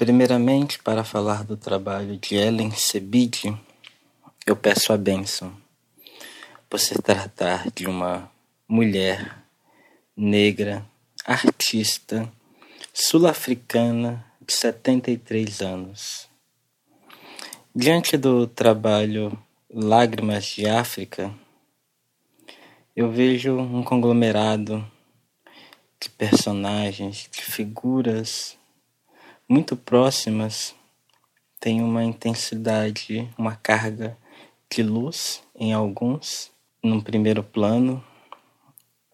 Primeiramente, para falar do trabalho de Ellen Sebide, eu peço a bênção por se tratar de uma mulher negra, artista, sul-africana de 73 anos. Diante do trabalho Lágrimas de África, eu vejo um conglomerado de personagens, de figuras muito próximas, tem uma intensidade, uma carga de luz em alguns, num primeiro plano,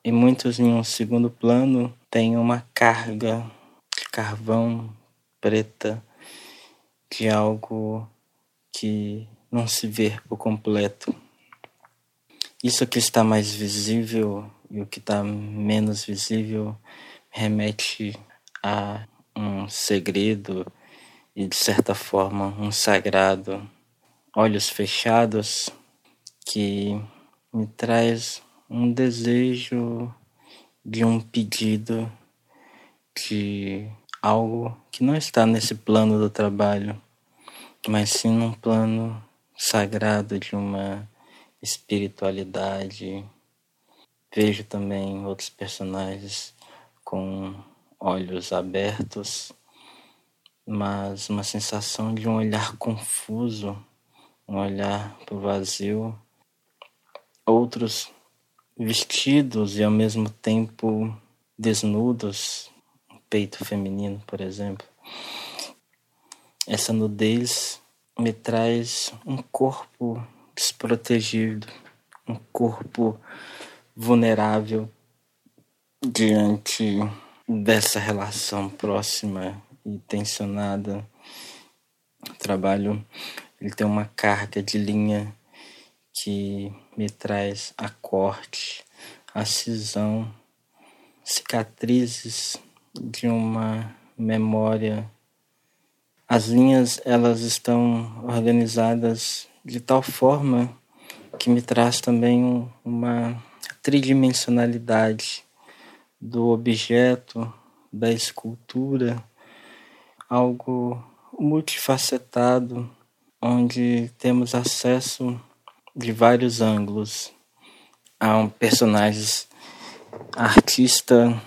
e muitos em um segundo plano tem uma carga de carvão preta de algo que não se vê por completo. Isso que está mais visível e o que está menos visível remete a um segredo e, de certa forma, um sagrado. Olhos fechados que me traz um desejo de um pedido de algo que não está nesse plano do trabalho, mas sim num plano sagrado de uma espiritualidade. Vejo também outros personagens com olhos abertos, mas uma sensação de um olhar confuso, um olhar para o vazio. Outros vestidos e ao mesmo tempo desnudos, peito feminino, por exemplo. Essa nudez me traz um corpo desprotegido, um corpo vulnerável diante dessa relação próxima e tensionada. O trabalho ele tem uma carga de linha que me traz a corte, a cisão, cicatrizes de uma memória. As linhas elas estão organizadas de tal forma que me traz também uma tridimensionalidade do objeto, da escultura, algo multifacetado, onde temos acesso de vários ângulos. A um personagem artista,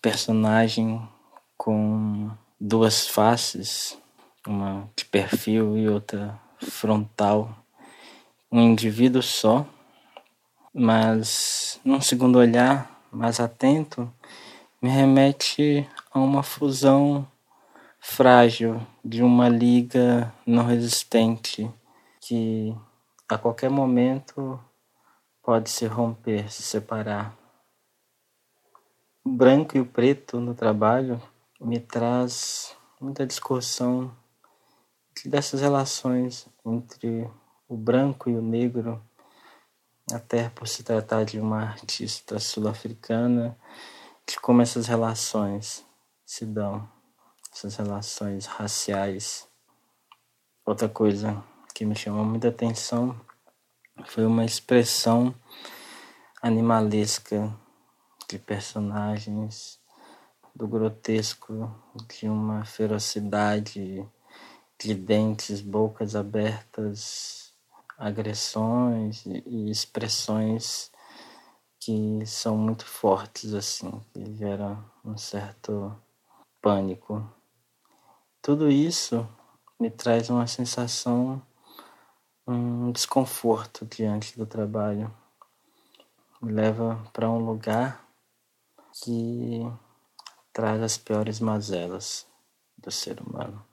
personagem com duas faces, uma de perfil e outra frontal, um indivíduo só, mas num segundo olhar mais atento, me remete a uma fusão frágil de uma liga não resistente que a qualquer momento pode se romper, se separar. O branco e o preto no trabalho me traz muita discussão dessas relações entre o branco e o negro, até por se tratar de uma artista sul-africana, de como essas relações se dão, essas relações raciais. Outra coisa que me chamou muita atenção foi uma expressão animalesca de personagens, do grotesco, de uma ferocidade de dentes, bocas abertas, agressões e expressões que são muito fortes assim, que geram um certo pânico. Tudo isso me traz uma sensação um desconforto diante do trabalho. Me leva para um lugar que traz as piores mazelas do ser humano.